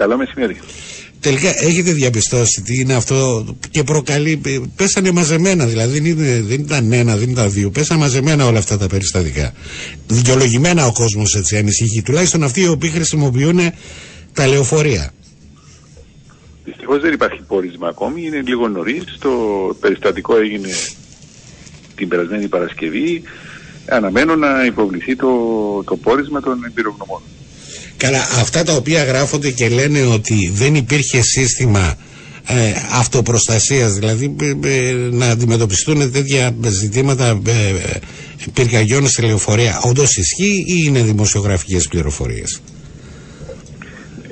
Καλό μεσημέρι. Τελικά έχετε διαπιστώσει τι είναι αυτό και προκαλεί. Πέσανε μαζεμένα δηλαδή. Δεν, είναι, δεν ήταν ένα, δεν ήταν δύο. Πέσανε μαζεμένα όλα αυτά τα περιστατικά. Δικαιολογημένα ο κόσμος έτσι ανησυχεί. Τουλάχιστον αυτοί οι οποίοι χρησιμοποιούν τα λεωφορεία. Δυστυχώς δεν υπάρχει πόρισμα ακόμη. Είναι λίγο νωρίς. Το περιστατικό έγινε την περασμένη Παρασκευή. Αναμένω να υποβληθεί το, το πόρισμα των εμπειρογνωμών. Καλά, αυτά τα οποία γράφονται και λένε ότι δεν υπήρχε σύστημα ε, αυτοπροστασίας, δηλαδή ε, ε, να αντιμετωπιστούν τέτοια ζητήματα ε, πυρκαγιών στη λεωφορεία. Όντως ισχύει ή είναι δημοσιογραφικές πληροφορίες;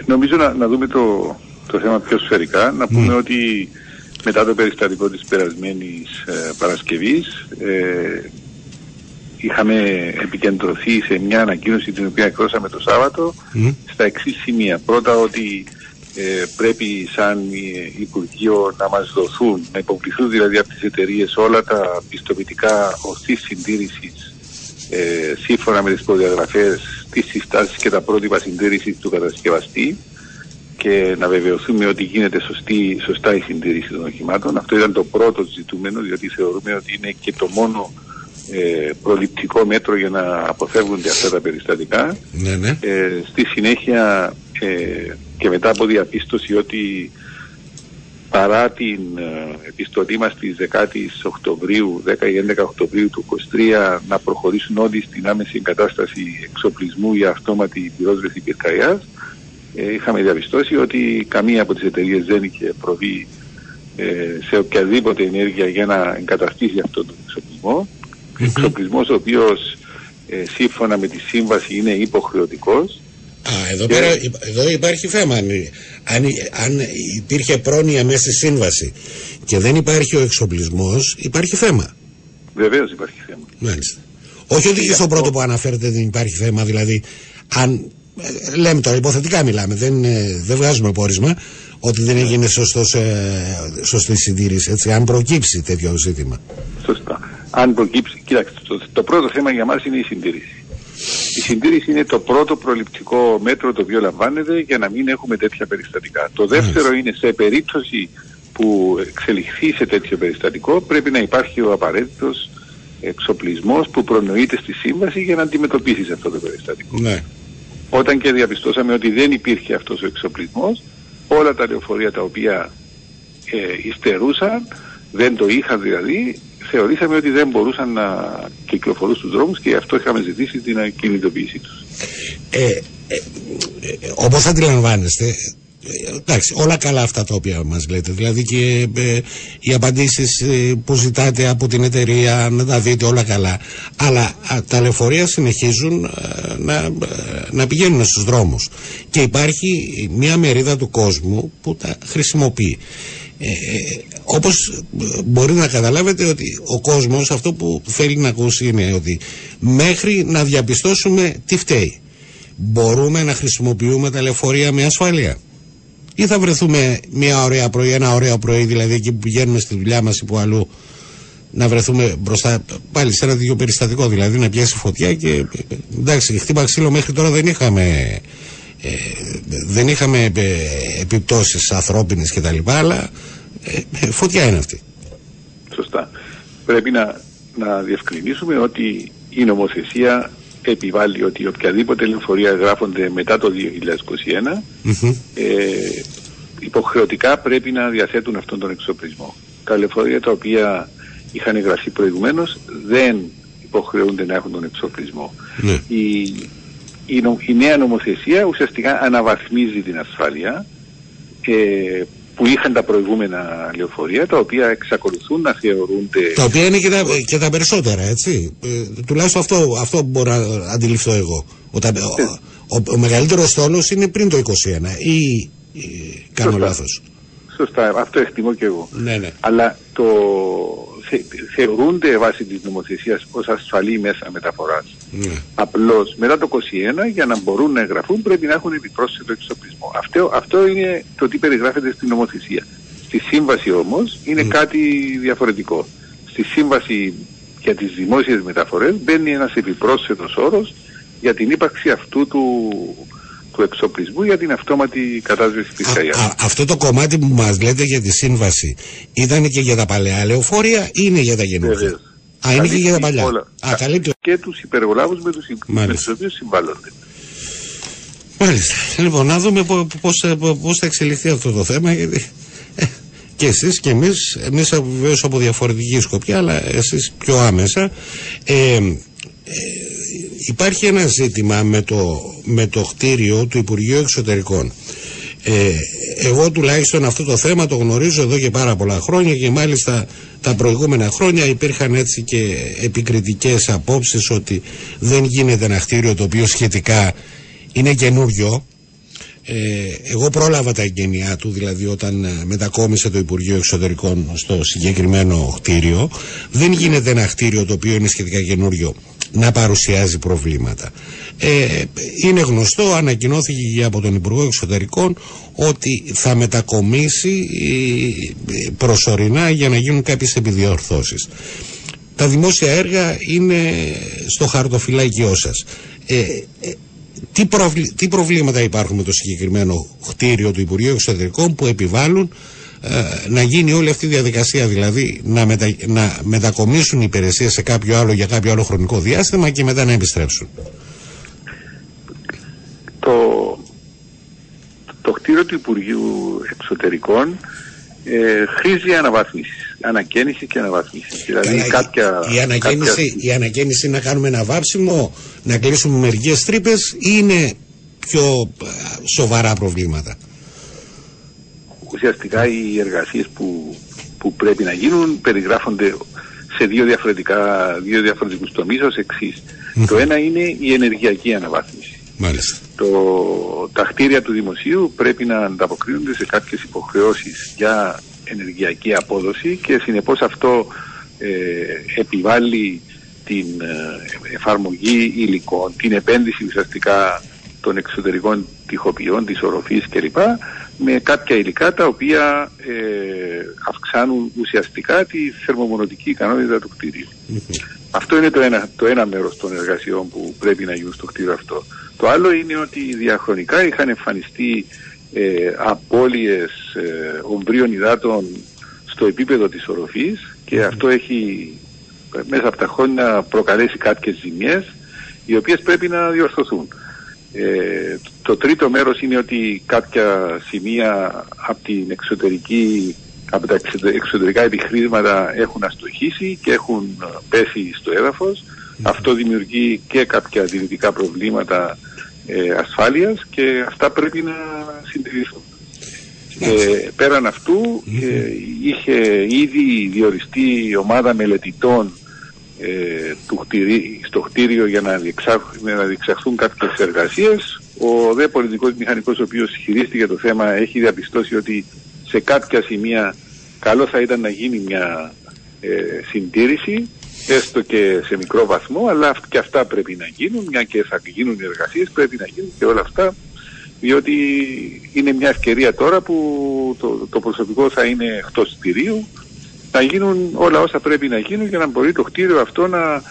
Νομίζω να, να δούμε το, το θέμα πιο σφαιρικά, να πούμε ότι μετά το περιστατικό της περασμένης ε, Παρασκευής ε, είχαμε επικεντρωθεί σε μια ανακοίνωση την οποία εκδώσαμε το Σάββατο στα εξής σημεία. Πρώτα ότι ε, πρέπει σαν Υπουργείο να μας δοθούν, να υποβληθούν δηλαδή από τις εταιρείες όλα τα πιστοποιητικά ορθής συντήρησης ε, σύμφωνα με τις προδιαγραφές, τις συστάσεις και τα πρότυπα συντήρησης του κατασκευαστή και να βεβαιωθούμε ότι γίνεται σωστή, σωστά η συντήρηση των οχημάτων. Αυτό ήταν το πρώτο ζητούμενο, διότι θεωρούμε ότι είναι και το μόνο ε, προληπτικό μέτρο για να αποφεύγονται αυτά τα περιστατικά. Ναι, ναι. Ε, στη συνέχεια ε, και μετά από διαπίστωση ότι παρά την ε, επιστολή μας της 10 Οκτωβρίου, 10 ή 11 Οκτωβρίου του 23 να προχωρήσουν όλοι στην άμεση εγκατάσταση εξοπλισμού για αυτόματη πυρόσβεση πυρκαγιάς ε, είχαμε διαπιστώσει ότι καμία από τις εταιρείες δεν είχε προβεί ε, σε οποιαδήποτε ενέργεια για να εγκαταστήσει αυτόν τον εξοπλισμό. Mm-hmm. Εξοπλισμός ο οποίος ε, σύμφωνα με τη σύμβαση είναι υποχρεωτικός. Α, εδώ, πέρα, εδώ υπάρχει θέμα. Αν, αν, αν υπήρχε πρόνοια μέσα στη σύμβαση και δεν υπάρχει ο εξοπλισμός, υπάρχει θέμα. Βεβαίως υπάρχει θέμα. Μάλιστα. Όχι ότι και στο πρώτο που αναφέρετε δεν υπάρχει θέμα, δηλαδή αν ε, λέμε τώρα, υποθετικά μιλάμε, δεν, δεν βγάζουμε πόρισμα ότι δεν έγινε σωστός, ε, σωστή συντήρηση, έτσι, αν προκύψει τέτοιο ζήτημα. Σωστά. Αν προκύψει, κοίταξτε, το, το πρώτο θέμα για μας είναι η συντήρηση. Η συντήρηση είναι το πρώτο προληπτικό μέτρο το οποίο λαμβάνεται για να μην έχουμε τέτοια περιστατικά. Το δεύτερο είναι σε περίπτωση που εξελιχθεί σε τέτοιο περιστατικό πρέπει να υπάρχει ο απαραίτητος εξοπλισμός που προνοείται στη σύμβαση για να αντιμετωπίσει αυτό το περιστατικό. Ναι. Όταν και διαπιστώσαμε ότι δεν υπήρχε αυτός ο εξοπλισμός, όλα τα λεωφορεία τα οποία ε, υστερούσαν, δεν το είχαν δηλαδή, θεωρήσαμε ότι δεν μπορούσαν να κυκλοφορούν στους δρόμους και γι' αυτό είχαμε ζητήσει την κινητοποίησή τους. Ε, ε, ε, όπως αντιλαμβάνεστε, εντάξει, όλα καλά αυτά τα οποία μας λέτε. Δηλαδή και ε, οι απαντήσεις ε, που ζητάτε από την εταιρεία να τα δείτε όλα καλά. Αλλά τα λεωφορεία συνεχίζουν ε, να, να πηγαίνουν στους δρόμους. Και υπάρχει μια μερίδα του κόσμου που τα χρησιμοποιεί. Ε, όπως μπορεί να καταλάβετε ότι ο κόσμος αυτό που θέλει να ακούσει είναι ότι μέχρι να διαπιστώσουμε τι φταίει μπορούμε να χρησιμοποιούμε τα λεωφορεία με ασφάλεια; Ή θα βρεθούμε μια ωραία πρωί, ένα ωραίο πρωί, δηλαδή εκεί που πηγαίνουμε στη δουλειά μας ή που αλλού, να βρεθούμε μπροστά πάλι σε ένα τέτοιο περιστατικό, δηλαδή να πιάσει φωτιά και εντάξει, χτύπα ξύλο μέχρι τώρα δεν είχαμε. Ε, δεν είχαμε ε, επιπτώσεις ανθρώπινες και τα λοιπά αλλά ε, ε, φωτιά είναι αυτή Σωστά πρέπει να, να διευκρινίσουμε ότι η νομοθεσία επιβάλλει ότι οποιαδήποτε λεωφορεία γράφονται μετά το 2021 ε, υποχρεωτικά πρέπει να διαθέτουν αυτόν τον εξοπλισμό. Τα λεωφορεία τα οποία είχαν εγγραφεί προηγουμένως δεν υποχρεούνται να έχουν τον εξοπλισμό. Ναι. Η, η, η, νέα νομοθεσία ουσιαστικά αναβαθμίζει την ασφάλεια ε, που είχαν τα προηγούμενα λεωφορεία, τα οποία εξακολουθούν να θεωρούνται... Τα οποία είναι και τα, και τα περισσότερα, έτσι. Ε, τουλάχιστον αυτό, αυτό μπορώ να αντιληφθώ εγώ. Όταν, ο, ο, ο μεγαλύτερος τόνος είναι πριν το 21 ή, ή κάνω Σωστά. λάθος. Σωστά, αυτό εκτιμώ και εγώ. Ναι, ναι. Αλλά το, θε, θεωρούνται βάσει της νομοθεσίας ως ασφαλή μέσα μεταφοράς. ναι. Απλώς μετά το 21 για να μπορούν να εγγραφούν πρέπει να έχουν επιπρόσθετο εξοπλισμό. Αυτό, αυτό είναι το τι περιγράφεται στην νομοθεσία. Στη σύμβαση όμως είναι κάτι διαφορετικό. Στη σύμβαση για τις δημόσιες μεταφορές μπαίνει ένας επιπρόσθετος όρος για την ύπαρξη αυτού του, του εξοπλισμού για την αυτόματη κατάσβεση της καγιάς. Αυτό το κομμάτι που μας λέτε για τη σύμβαση ήταν και για τα παλαιά λεωφορεία ή είναι για τα καινούργια; Α, είναι και για τα παλιά. Όλα. Α, καλύπτει. Και τους υπεργολάβους με τους, με τους οποίους συμβάλλονται. Μάλιστα. Λοιπόν, να δούμε πώς, πώς θα εξελιχθεί αυτό το θέμα, γιατί ε, και εσείς και εμείς, εμείς βεβαίως από διαφορετική σκοπιά, αλλά εσείς πιο άμεσα. Ε, ε, υπάρχει ένα ζήτημα με το, με το κτίριο του Υπουργείου Εξωτερικών. Ε, εγώ τουλάχιστον αυτό το θέμα το γνωρίζω εδώ και πάρα πολλά χρόνια και μάλιστα τα προηγούμενα χρόνια υπήρχαν έτσι και επικριτικές απόψεις ότι δεν γίνεται ένα κτίριο το οποίο σχετικά είναι καινούριο ε, εγώ πρόλαβα τα εγγενειά του, δηλαδή όταν ε, μετακόμισε το Υπουργείο Εξωτερικών στο συγκεκριμένο κτίριο. Δεν γίνεται ένα κτίριο το οποίο είναι σχετικά καινούριο να παρουσιάζει προβλήματα. Ε, είναι γνωστό, ανακοινώθηκε και από τον Υπουργό Εξωτερικών ότι θα μετακομίσει ε, προσωρινά για να γίνουν κάποιες επιδιορθώσεις. Τα δημόσια έργα είναι στο χαρτοφυλάκιό σας. Ε, τι, τι προβλήματα υπάρχουν με το συγκεκριμένο κτίριο του Υπουργείου Εξωτερικών που επιβάλλουν ε, να γίνει όλη αυτή η διαδικασία, δηλαδή να, μετα, να μετακομίσουν υπηρεσίες σε κάποιο άλλο για κάποιο άλλο χρονικό διάστημα και μετά να επιστρέψουν. Το, το κτίριο του Υπουργείου Εξωτερικών ε, χρήζει αναβάθμισης, ανακαίνιση και αναβάθμιση. Δηλαδή Καλά, κάποια, η, ανακαίνιση, η ανακαίνιση να κάνουμε ένα βάψιμο, να κλείσουμε μερικέ τρύπες ή είναι πιο σοβαρά προβλήματα; Ουσιαστικά οι εργασίες που, που πρέπει να γίνουν περιγράφονται σε δύο, διαφορετικά, δύο διαφορετικούς τομείς ως εξής. Το ένα είναι η ενεργειακή αναβάθμιση. Μάλιστα. Το, τα κτίρια του δημοσίου πρέπει να ανταποκρίνονται σε κάποιες υποχρεώσεις για ενεργειακή απόδοση και συνεπώς αυτό ε, επιβάλλει την ε, εφαρμογή υλικών, την επένδυση ουσιαστικά των εξωτερικών τυχοποιών, της οροφής κλπ. με κάποια υλικά τα οποία ε, αυξάνουν ουσιαστικά τη θερμομονωτική ικανότητα του κτίριου. Αυτό είναι το ένα, το ένα μέρος των εργασιών που πρέπει να γίνουν στο κτίριο αυτό. Το άλλο είναι ότι διαχρονικά είχαν εμφανιστεί ε, απώλειες ε, ομβρίων υδάτων στο επίπεδο της οροφής και αυτό έχει μέσα από τα χρόνια προκαλέσει κάποιες ζημιές οι οποίες πρέπει να διορθωθούν. Ε, το τρίτο μέρος είναι ότι κάποια σημεία από την εξωτερική από τα εξωτερικά επιχρήσματα έχουν αστοχήσει και έχουν ε, πέσει στο έδαφος. Αυτό δημιουργεί και κάποια δυνητικά προβλήματα ε, ασφάλειας και αυτά πρέπει να συντηρηθούν. Ε, πέραν αυτού ε, είχε ήδη διοριστεί η ομάδα μελετητών ε, του στο κτίριο για να, να διεξαχθούν κάποιες εργασίες. Ο δε πολιτικός μηχανικός ο οποίος χειρίστηκε το θέμα έχει διαπιστώσει ότι σε κάποια σημεία καλό θα ήταν να γίνει μια ε, συντήρηση έστω και σε μικρό βαθμό αλλά και αυτά πρέπει να γίνουν μια και θα γίνουν οι εργασίες πρέπει να γίνουν και όλα αυτά διότι είναι μια ευκαιρία τώρα που το, το προσωπικό θα είναι εκτός κτηρίου να γίνουν όλα όσα πρέπει να γίνουν για να μπορεί το κτίριο αυτό να,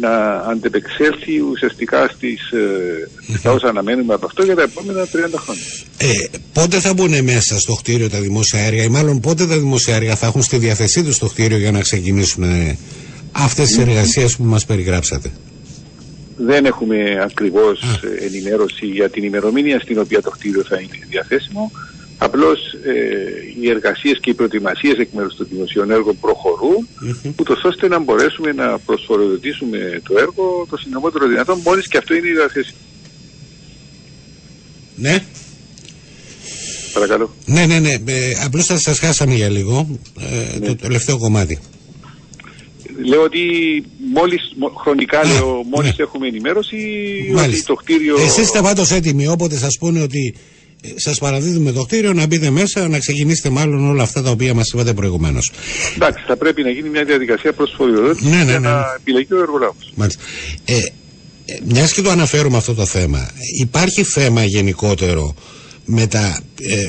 να αντεπεξέλθει ουσιαστικά στις, ε, στα όσα αναμένουμε από αυτό για τα επόμενα 30 χρόνια. Ε, πότε θα μπουν μέσα στο κτίριο τα δημόσια έργα ή μάλλον πότε τα δημόσια έργα θα έχουν στη διαθεσή τους το κτίριο για να ξεκινήσουν ε, αυτές τις εργασίες που μας περιγράψατε; Δεν έχουμε ακριβώς ενημέρωση για την ημερομηνία στην οποία το κτίριο θα είναι διαθέσιμο. Απλώς ε, οι εργασίες και οι προετοιμασίες εκ μέρους των δημοσίων έργων προχωρούν, mm-hmm. ούτως ώστε να μπορέσουμε να προσφοροδοτήσουμε το έργο το συντομότερο δυνατόν, μόλις και αυτό είναι η διαθέσιμο. Ναι. Παρακαλώ. Ναι, ναι, ναι. Ε, απλώς θα σας χάσαμε για λίγο ε, ναι. το τελευταίο κομμάτι. Λέω ότι μόλις, χρονικά Α, λέω, μόλις ναι. έχουμε ενημέρωση ότι το κτίριο... Εσείς είστε πάντως έτοιμοι, όποτε σας πούνε ότι σας παραδίδουμε το κτίριο να μπείτε μέσα, να ξεκινήσετε μάλλον όλα αυτά τα οποία μας είπατε προηγουμένως. Εντάξει, θα πρέπει να γίνει μια διαδικασία προσφοριοδότηση ναι, ναι, για ναι. να επιλεγεί ο εργολάβος. Ε, ε Μιας και το αναφέρουμε αυτό το θέμα, υπάρχει θέμα γενικότερο με τα ε, ε,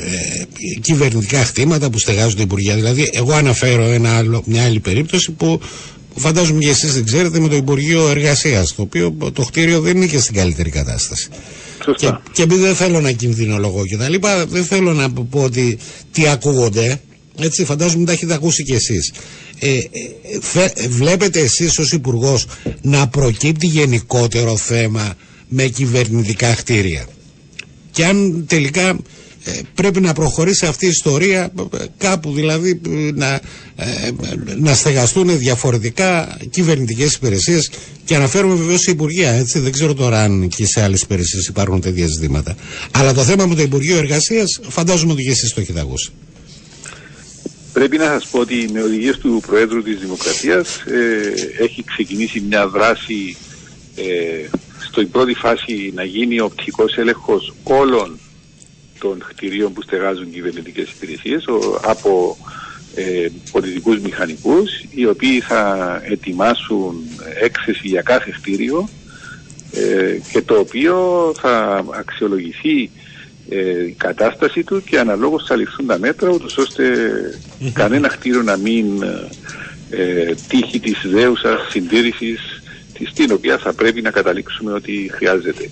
κυβερνητικά χτήματα που στεγάζονται Υπουργεία; Δηλαδή, εγώ αναφέρω ένα άλλο, μια άλλη περίπτωση που φαντάζομαι και εσείς δεν ξέρετε με το Υπουργείο Εργασίας, το οποίο το κτίριο δεν είναι και στην καλύτερη κατάσταση. Σωστά. Και, και επειδή δεν θέλω να κινδυνολογώ και τα λοιπά, δεν θέλω να πω ότι τι ακούγονται. Έτσι, φαντάζομαι τα έχετε ακούσει κι εσείς. Ε, ε, βλέπετε εσείς ως υπουργός να προκύπτει γενικότερο θέμα με κυβερνητικά κτίρια. Και αν τελικά ε, πρέπει να προχωρήσει αυτή η ιστορία ε, κάπου δηλαδή να, ε, να στεγαστούν διαφορετικά κυβερνητικές υπηρεσίες και αναφέρουμε βεβαίως σε Υπουργεία έτσι. Δεν ξέρω τώρα αν και σε άλλες υπηρεσίες υπάρχουν τέτοια ζητήματα. Αλλά το θέμα με το Υπουργείο Εργασίας φαντάζομαι ότι και εσείς το έχετε ακούσει. Πρέπει να σας πω ότι με οδηγίες του Προέδρου της Δημοκρατίας ε, έχει ξεκινήσει μια δράση ε, στην πρώτη φάση να γίνει οπτικός έλεγχος όλων των κτηρίων που στεγάζουν κυβερνητικές υπηρεσίες από ε, πολιτικούς μηχανικούς οι οποίοι θα ετοιμάσουν έκθεση για κάθε κτίριο ε, και το οποίο θα αξιολογηθεί ε, η κατάσταση του και αναλόγως θα ληφθούν τα μέτρα ούτως ώστε κανένα κτίριο να μην ε, τύχει της δέουσας συντήρησης της την οποία θα πρέπει να καταλήξουμε ότι χρειάζεται.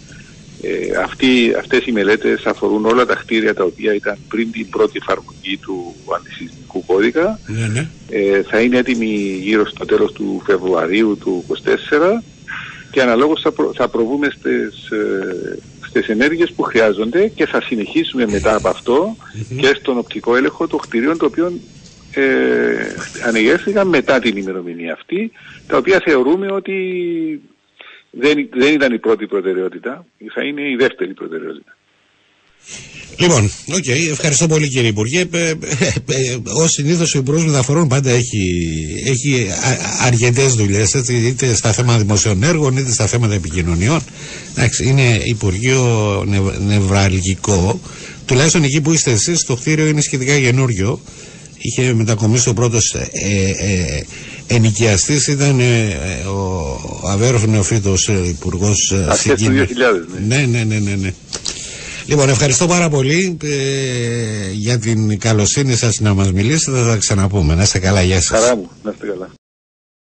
Ε, αυτοί, αυτές οι μελέτες αφορούν όλα τα κτίρια τα οποία ήταν πριν την πρώτη εφαρμογή του αντισυσμικού κώδικα. Ναι, ναι. Ε, θα είναι έτοιμοι γύρω στο τέλος του Φεβρουαρίου του 2024 και αναλόγως θα, θα προβούμε στις, ε, στις ενέργειες που χρειάζονται και θα συνεχίσουμε μετά από αυτό και στον οπτικό έλεγχο των κτηρίων το οποίο ε, ανεγέρθηκαν μετά την ημερομηνία αυτή τα οποία θεωρούμε ότι δεν, δεν ήταν η πρώτη προτεραιότητα, θα είναι η δεύτερη προτεραιότητα. Λοιπόν, ok, okay, ευχαριστώ πολύ κύριε Υπουργέ. Ε, ε, ε, Ω συνήθως ο Υπουργός Μεταφορών πάντα έχει, έχει αρκετές δουλειές, είτε στα θέματα δημοσίων έργων είτε στα θέματα επικοινωνιών. Εντάξει, είναι Υπουργείο νευραλγικό. Τουλάχιστον εκεί που είστε εσείς, το κτίριο είναι σχετικά καινούριο. Είχε μετακομίσει ο πρώτος ε, ε, ενοικιαστής ήταν ε, ο Αβέροφ Νεοφύτος ε, Υπουργός ε, Αρχές του 2000 ναι. ναι. ναι, ναι, ναι, Λοιπόν, ευχαριστώ πάρα πολύ ε, για την καλοσύνη σας να μας μιλήσετε. Θα τα ξαναπούμε. Να είστε καλά. Γεια σας. Χαρά μου. Να είστε καλά.